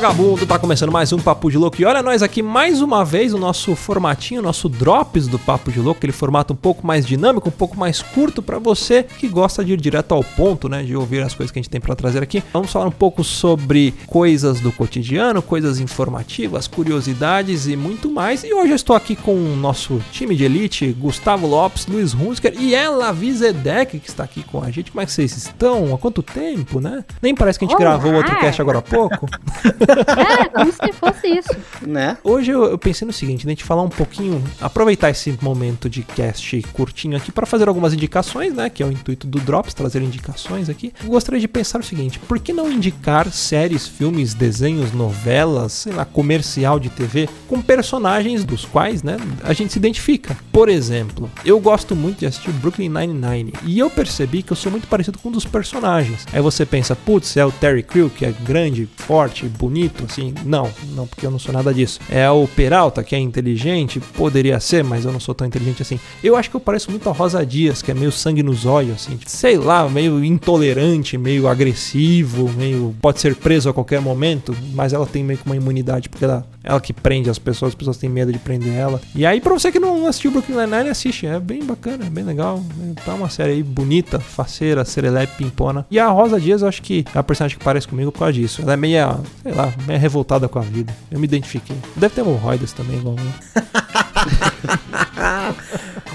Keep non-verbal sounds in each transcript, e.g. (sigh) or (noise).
Vagabundo, tá começando mais um Papo de Louco. E olha nós aqui mais uma vez, o nosso formatinho, o nosso Drops do Papo de Louco, aquele formato um pouco mais dinâmico, um pouco mais curto para você que gosta de ir direto ao ponto, né, de ouvir as coisas que a gente tem para trazer aqui. Vamos falar um pouco sobre coisas do cotidiano, coisas informativas, curiosidades e muito mais. E hoje eu estou aqui com o nosso time de elite, Gustavo Lopes, Luiz Hunsker e ela Vizedek, que está aqui com a gente. Como é que vocês estão? Há quanto tempo, né? Nem parece que a gente Olá. gravou outro cast agora há pouco. (laughs) É, como se fosse isso. Né? Hoje eu, eu pensei no seguinte, né, a gente falar um pouquinho, aproveitar esse momento de cast curtinho aqui para fazer algumas indicações, né, que é o intuito do Drops, trazer indicações aqui. Eu gostaria de pensar o seguinte, por que não indicar séries, filmes, desenhos, novelas, sei lá, comercial de TV com personagens dos quais, né, a gente se identifica. Por exemplo, eu gosto muito de assistir Brooklyn Nine-Nine e eu percebi que eu sou muito parecido com um dos personagens. Aí você pensa, putz, é o Terry Crew que é grande, forte, bonito, assim. Não, não, porque eu não sou nada disso. É o Peralta, que é inteligente, poderia ser, mas eu não sou tão inteligente assim. Eu acho que eu pareço muito a Rosa Dias, que é meio sangue nos olhos, assim. tipo, sei lá, meio intolerante, meio agressivo, meio. pode ser preso a qualquer momento, mas ela tem meio que uma imunidade, porque ela, ela que prende as pessoas, as pessoas têm medo de prender ela. E aí, pra você que não assistiu Brooklyn Nine-Nine, assiste. É bem bacana, é bem legal. Tá uma série aí bonita, faceira, serelepe, pimpona. E a Rosa Dias, eu acho que é a personagem que parece comigo por causa disso. Ela é meia, sei lá, meia revoltada com a vida. Eu me identifiquei. Deve ter hemorroidas também, igual. (laughs)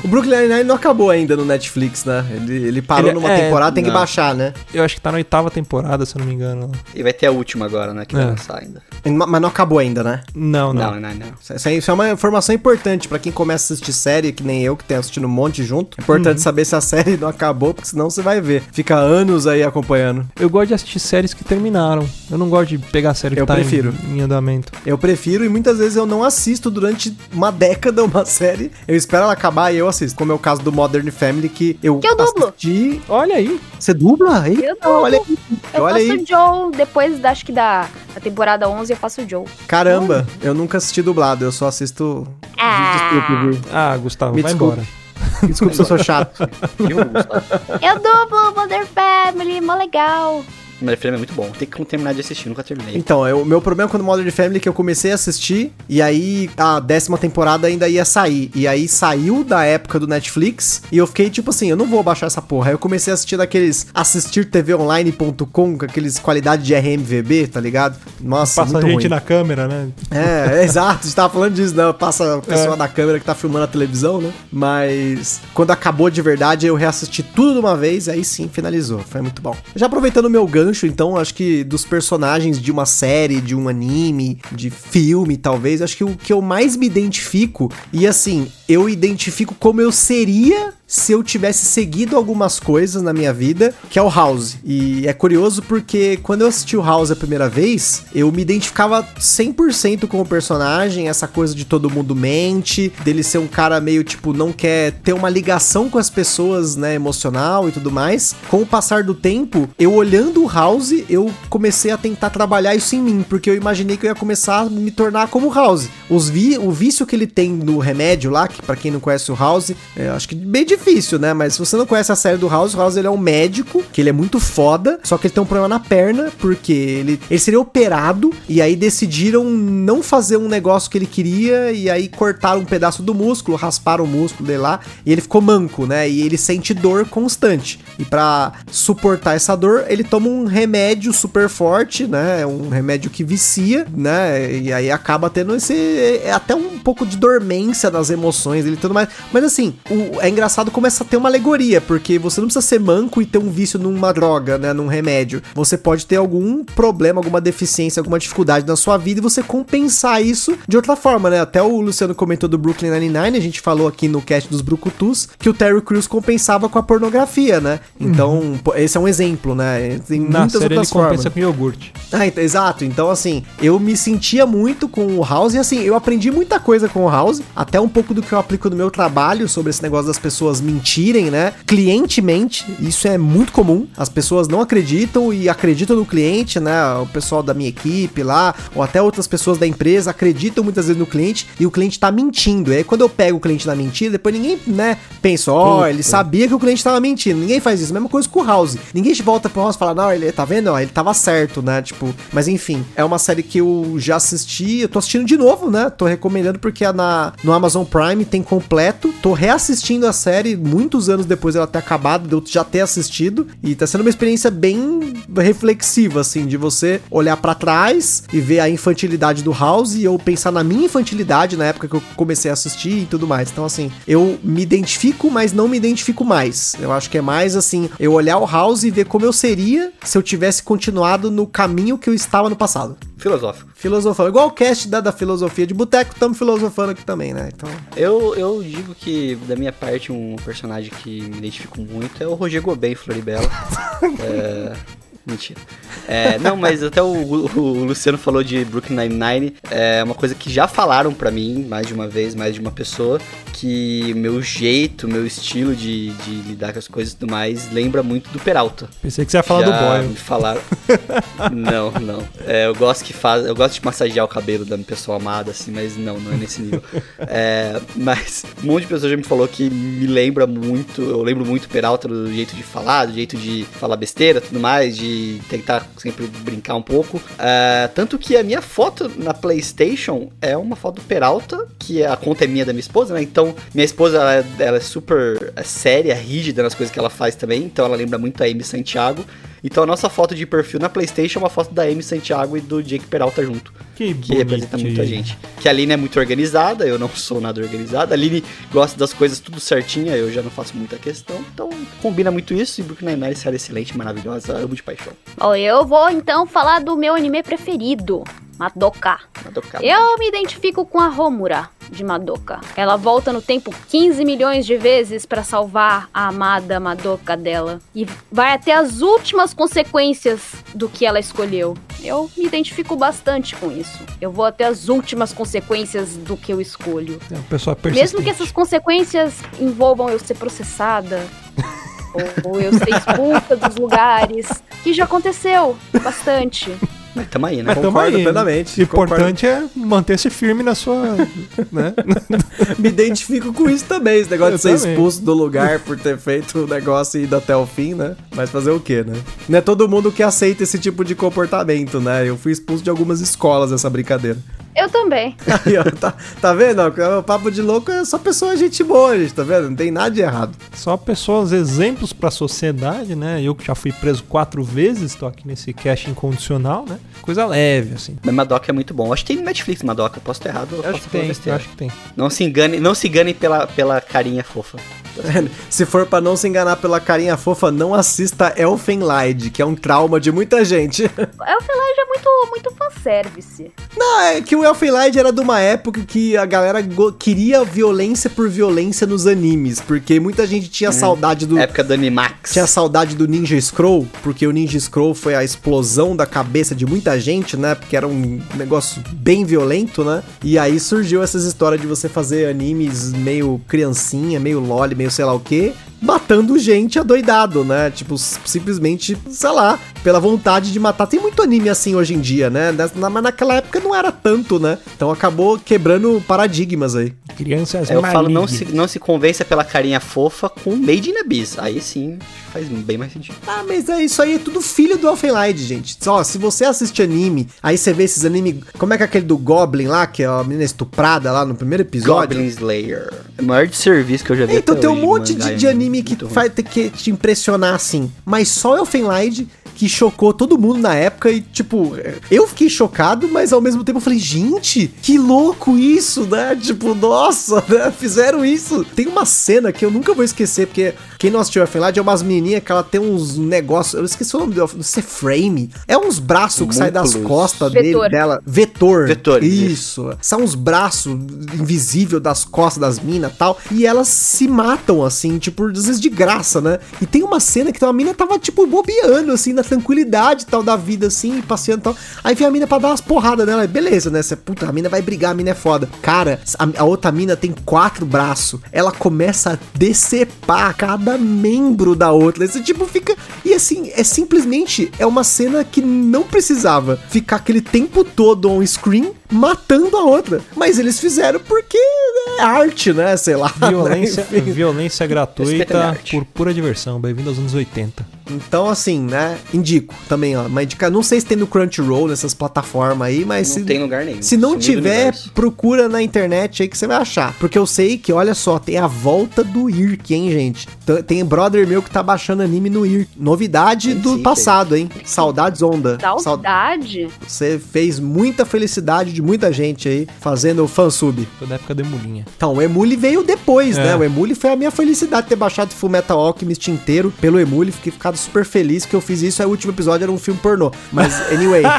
O Brooklyn Nine-Nine não acabou ainda no Netflix, né? Ele, ele parou Ele- numa é, temporada, tem que não. baixar, né? Eu acho que tá na oitava temporada, se eu não me engano. E vai ter a última agora, né? Que É. vai lançar ainda. Mas não acabou ainda, né? Não, não. Não, não, não. Isso é- isso é uma informação importante pra quem começa a assistir série, que nem eu, que tem assistindo um monte junto. É importante saber se a série não acabou, porque senão você vai ver. Fica anos aí acompanhando. Eu gosto de assistir séries que terminaram. Eu não gosto de pegar série que Eu tá em- prefiro. Em, andamento. Eu prefiro e muitas vezes eu não assisto durante uma década uma (laughs) série. Eu espero ela acabar e eu assisto. Como é o caso do Modern Family, que eu Que eu dublo. assisti... Olha aí. Você dubla? Aí, Eu dublo. olha aí. Eu olha faço aí. o Joe, depois da, acho que da, da temporada 11 eu faço o Joe. Caramba, eu nunca assisti dublado, eu só assisto... Ah. Desculpe, Vi. Ah, Gustavo, Me vai desculpe. embora. Desculpe se eu sou chato. (laughs) Eu dublo Mother Family, mó legal. O filme é muito bom. Tem que terminar de assistir, nunca terminei. Então, eu- o meu problema com o Modern Family é que eu comecei a assistir e aí a décima temporada ainda ia sair. E aí saiu da época do Netflix e eu fiquei tipo assim, eu não vou baixar essa porra. Aí eu comecei a assistir daqueles assistirtvonline.com com aqueles qualidade de RMVB, tá ligado? Nossa, Passa a muito gente ruim. na câmera, né? É, é, (laughs) exato, a gente tava falando disso, né? Passa a pessoa É. da câmera que tá filmando a televisão, né? Mas quando acabou de verdade, eu reassisti tudo de uma vez, aí sim finalizou. Foi muito bom. Já aproveitando o meu gancho, então, acho que dos personagens de uma série, de um anime, de filme, talvez, acho que o que eu mais me identifico, e assim, eu identifico como eu seria se eu tivesse seguido algumas coisas na minha vida, que é o House. E é curioso porque quando eu assisti o House a primeira vez, eu me identificava 100% com o personagem, essa coisa de todo mundo mente, dele ser um cara meio tipo não quer ter uma ligação com as pessoas, né, emocional e tudo mais. Com o passar do tempo, eu olhando o House, eu comecei a tentar trabalhar isso em mim, porque eu imaginei que eu ia começar a me tornar como o House. Os vi, o vício que ele tem no remédio lá, que pra quem não conhece o House, é, acho que bem difícil, né? Mas se você não conhece a série do House, o House ele é um médico, que ele é muito foda, só que ele tem um problema na perna, porque ele, ele seria operado, e aí decidiram não fazer um negócio que ele queria, e aí cortaram um pedaço do músculo, rasparam o músculo dele lá, e ele ficou manco, né? E ele sente dor constante. E pra suportar essa dor, ele toma um remédio super forte, né? Um remédio que vicia, né? E aí acaba tendo esse. É até um pouco de dormência das emoções dele e tudo mais. Mas assim, o- é engraçado começa a ter uma alegoria, porque você não precisa ser manco e ter um vício numa droga, né? Num remédio. Você pode ter algum problema, alguma deficiência, alguma dificuldade na sua vida e você compensar isso de outra forma, né? Até o Luciano comentou do Brooklyn Nine-Nine, a gente falou aqui no cast dos Brucutus, que o Terry Crews compensava com a pornografia, né? Então, pô, esse é um exemplo, né? Tem Na muitas série ele outras formas. compensa com iogurte. Ah, ent- exato. Então, assim, eu me sentia muito com o House e, assim, eu aprendi muita coisa com o House, até um pouco do que eu aplico no meu trabalho sobre esse negócio das pessoas mentirem, né? Clientemente, isso é muito comum. As pessoas não acreditam e acreditam no cliente, né? O pessoal da minha equipe lá, ou até outras pessoas da empresa acreditam muitas vezes no cliente e o cliente tá mentindo. E aí, quando eu pego o cliente na mentira, depois ninguém, né, pensa, ó, Puta. ele sabia que o cliente tava mentindo. Ninguém faz isso. Mesma coisa com o House. Ninguém volta pro House e fala, não, ele tá vendo? Ó, ele tava certo, né? Tipo, tipo. Mas enfim, é uma série que eu já assisti, eu tô assistindo de novo, né? Tô recomendando porque é na, no Amazon Prime tem completo. Tô reassistindo a série muitos anos depois dela ter acabado, de eu já ter assistido. E tá sendo uma experiência bem reflexiva, assim, de você olhar para trás e ver a infantilidade do House e eu pensar na minha infantilidade na época que eu comecei a assistir e tudo mais. Então, assim, eu me identifico, mas não me identifico mais. Eu acho que é mais assim, eu olhar o House e ver como eu seria se eu tivesse continuado no caminho que eu estava no passado. Filosófico. Filosofando. Igual o cast da, da filosofia de boteco, estamos filosofando aqui também, né? Então. Eu, eu digo que, da minha parte, um personagem que me identifico muito é o Roger Gobet Floribela. (laughs) é... Mentira. É, não, mas até o, o, Luciano falou de Brooklyn Nine-Nine. É uma coisa que já falaram para mim, mais de uma vez, mais de uma pessoa, que meu jeito, meu estilo de, de lidar com as coisas e tudo mais lembra muito do Peralta. Pensei que você ia falar já do Boyle. Me falaram. não, não. É, eu gosto que faz, eu gosto de massagear o cabelo da pessoa amada, assim, mas não, não é nesse nível. É, mas um monte de pessoas já me falou que me lembra muito, eu lembro muito Peralta do jeito de falar, do jeito de falar besteira, tudo mais, de tentar sempre brincar um pouco. Uh, tanto que a minha foto na PlayStation é uma foto do Peralta, que a conta é minha da minha esposa, né? Então, minha esposa ela, é, ela é super é séria, rígida nas coisas que ela faz também. Então, ela lembra muito a Amy Santiago. Então a nossa foto de perfil na PlayStation é uma foto da Amy Santiago e do Jake Peralta junto. Que, que representa muita gente. Que a Aline é muito organizada, eu não sou nada organizada. A Aline gosta das coisas tudo certinha, eu já não faço muita questão. Então combina muito isso e Brooklyn Nine-Nine é excelente, maravilhosa, amo de paixão. Bom, eu vou então falar do meu anime preferido, Madoka. Madoka. Eu me identifico com a Homura de Madoka. Ela volta no tempo 15 milhões de vezes para salvar a amada Madoka dela e vai até as últimas consequências do que ela escolheu. Eu me identifico bastante com isso. Eu vou até as últimas consequências do que eu escolho. É uma pessoa Mesmo que essas consequências envolvam eu ser processada, (laughs) ou eu ser expulsa dos lugares, que já aconteceu bastante. Mas tamo aí, né? Mas tamo Concordo aí. plenamente. O importante é manter-se firme na sua. né? (laughs) Me identifico com isso também, esse negócio Eu de ser também. expulso do lugar por ter feito o negócio e ido até o fim, né? Mas fazer o quê, né? Não é todo mundo que aceita esse tipo de comportamento, né? Eu fui expulso de algumas escolas essa brincadeira. Eu também. (laughs) Aí, ó, tá, tá vendo? ó? O papo de louco é só pessoa gente boa, gente, tá vendo? Não tem nada de errado. Só pessoas, exemplos pra sociedade, né? Eu que já fui preso quatro vezes, tô aqui nesse cash incondicional, né? Coisa leve, assim. Mas Madoka é muito bom. Acho que tem no Netflix Madoka. Posso estar errado, eu acho que tem, acho que tem. Não se engane, não se engane pela, pela carinha fofa. (laughs) Se for pra não se enganar pela carinha fofa, não assista Elfenlied, que é um trauma de muita gente. (laughs) Elfenlight é muito, muito fanservice. Não, é que o Elfenlied era de uma época que a galera queria violência por violência nos animes, porque muita gente tinha saudade do... Época do Animax. Tinha saudade do Ninja Scroll, porque o Ninja Scroll foi a explosão da cabeça de muita gente, né? Porque era um negócio bem violento, né? E aí surgiu essas histórias de você fazer animes meio criancinha, meio loli, meio sei lá o quê, matando gente adoidado, né? Tipo, simplesmente, sei lá, pela vontade de matar. Tem muito anime assim hoje em dia, né? Mas naquela época não era tanto, né? Então acabou quebrando paradigmas aí. Crianças É, eu falo, não malignas. se, não se convença pela carinha fofa com Made in Abyss. Aí sim, faz bem mais sentido. Ah, mas é isso aí, é tudo filho do Elfenlied, gente. Ó, se você assiste anime, aí você vê esses anime. Como é que é aquele do Goblin lá, que é a menina estuprada lá no primeiro episódio? Goblin Slayer. É o maior de serviço que eu já vi Então até tem um hoje, monte de, de anime que vai ter que te impressionar assim. Mas só Elfenlied que chocou todo mundo na época e, tipo, eu fiquei chocado, mas ao mesmo tempo eu falei, gente, que louco isso, né? Tipo, nossa, né? Fizeram isso. Tem uma cena que eu nunca vou esquecer, porque quem não assistiu Elfenlied é umas menininhas que ela tem uns negócios, eu esqueci o nome do não sei, frame. É uns braços que saem das costas Vetor. dele, dela. Vetor. Vetores, Isso. São uns braços invisíveis das costas das minas e tal. E elas se matam, assim, tipo, às vezes de graça, né? E tem uma cena que uma mina tava, tipo, bobeando, assim, na tranquilidade e tal da vida, assim, passeando e tal. Aí vem a mina pra dar umas porradas nela. Beleza, né? Você, puta, a mina vai brigar, a mina é foda. Cara, a, a outra mina tem quatro braços. Ela começa a decepar cada membro da outra. Você, tipo, fica. E assim, é simplesmente. É uma cena que não precisava ficar aquele tempo todo on screen matando a outra. Mas eles fizeram porque é arte, né? Sei lá. né? Violência, (laughs) Enfim. violência gratuita arte. por pura diversão. Bem-vindo aos anos 80. Então, assim, né? Indico também, ó. Mas indica, não sei se tem no Crunchyroll, nessas plataformas aí, mas Não se, tem lugar nenhum. se não Sumiu do tiver, procura na internet aí que você vai achar. Porque eu sei que, olha só, tem a volta do IRC, hein, gente? Tem brother meu que tá baixando anime no IRC. Novidade Tem do sim, passado, hein? Saudades onda. Saud- Saudade. Você fez muita felicidade de muita gente aí fazendo o fansub. Tô da época da emulinha. Então, o Emule veio depois, É. né? O Emule foi a minha felicidade ter baixado Full Metal Alchemist inteiro pelo Emule. Fiquei ficado super feliz que eu fiz isso. Aí o último episódio era um filme pornô. Mas, (laughs) anyway. (laughs)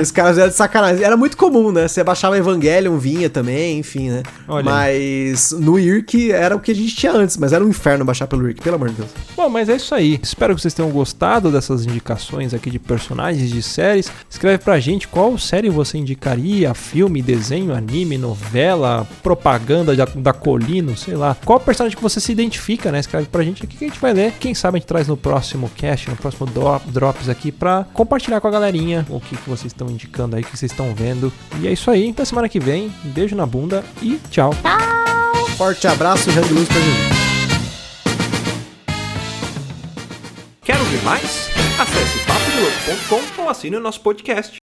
Os caras eram de sacanagem. Era muito comum, né? Você baixava Evangelion, vinha também, enfim, né? Olha mas no IRC era o que a gente tinha antes. Mas era um inferno baixar pelo IRC, pelo amor de Deus. Bom, mas é isso aí. Espero que vocês tenham gostado dessas indicações aqui de personagens de séries. Escreve pra gente qual série você indicaria, filme, desenho, anime, novela, propaganda da, da Colino, sei lá. Qual personagem que você se identifica, né? Escreve pra gente aqui que a gente vai ler. Quem sabe a gente traz no próximo cast, no próximo dro- Drops aqui pra compartilhar com a galerinha o que, que vocês estão indicando aí, o que vocês estão vendo. E é isso aí. Até semana que vem. Um beijo na bunda e tchau. Forte abraço e hang luz pra Jesus. Quer ouvir mais? Acesse papodelouco.com ou assine o nosso podcast.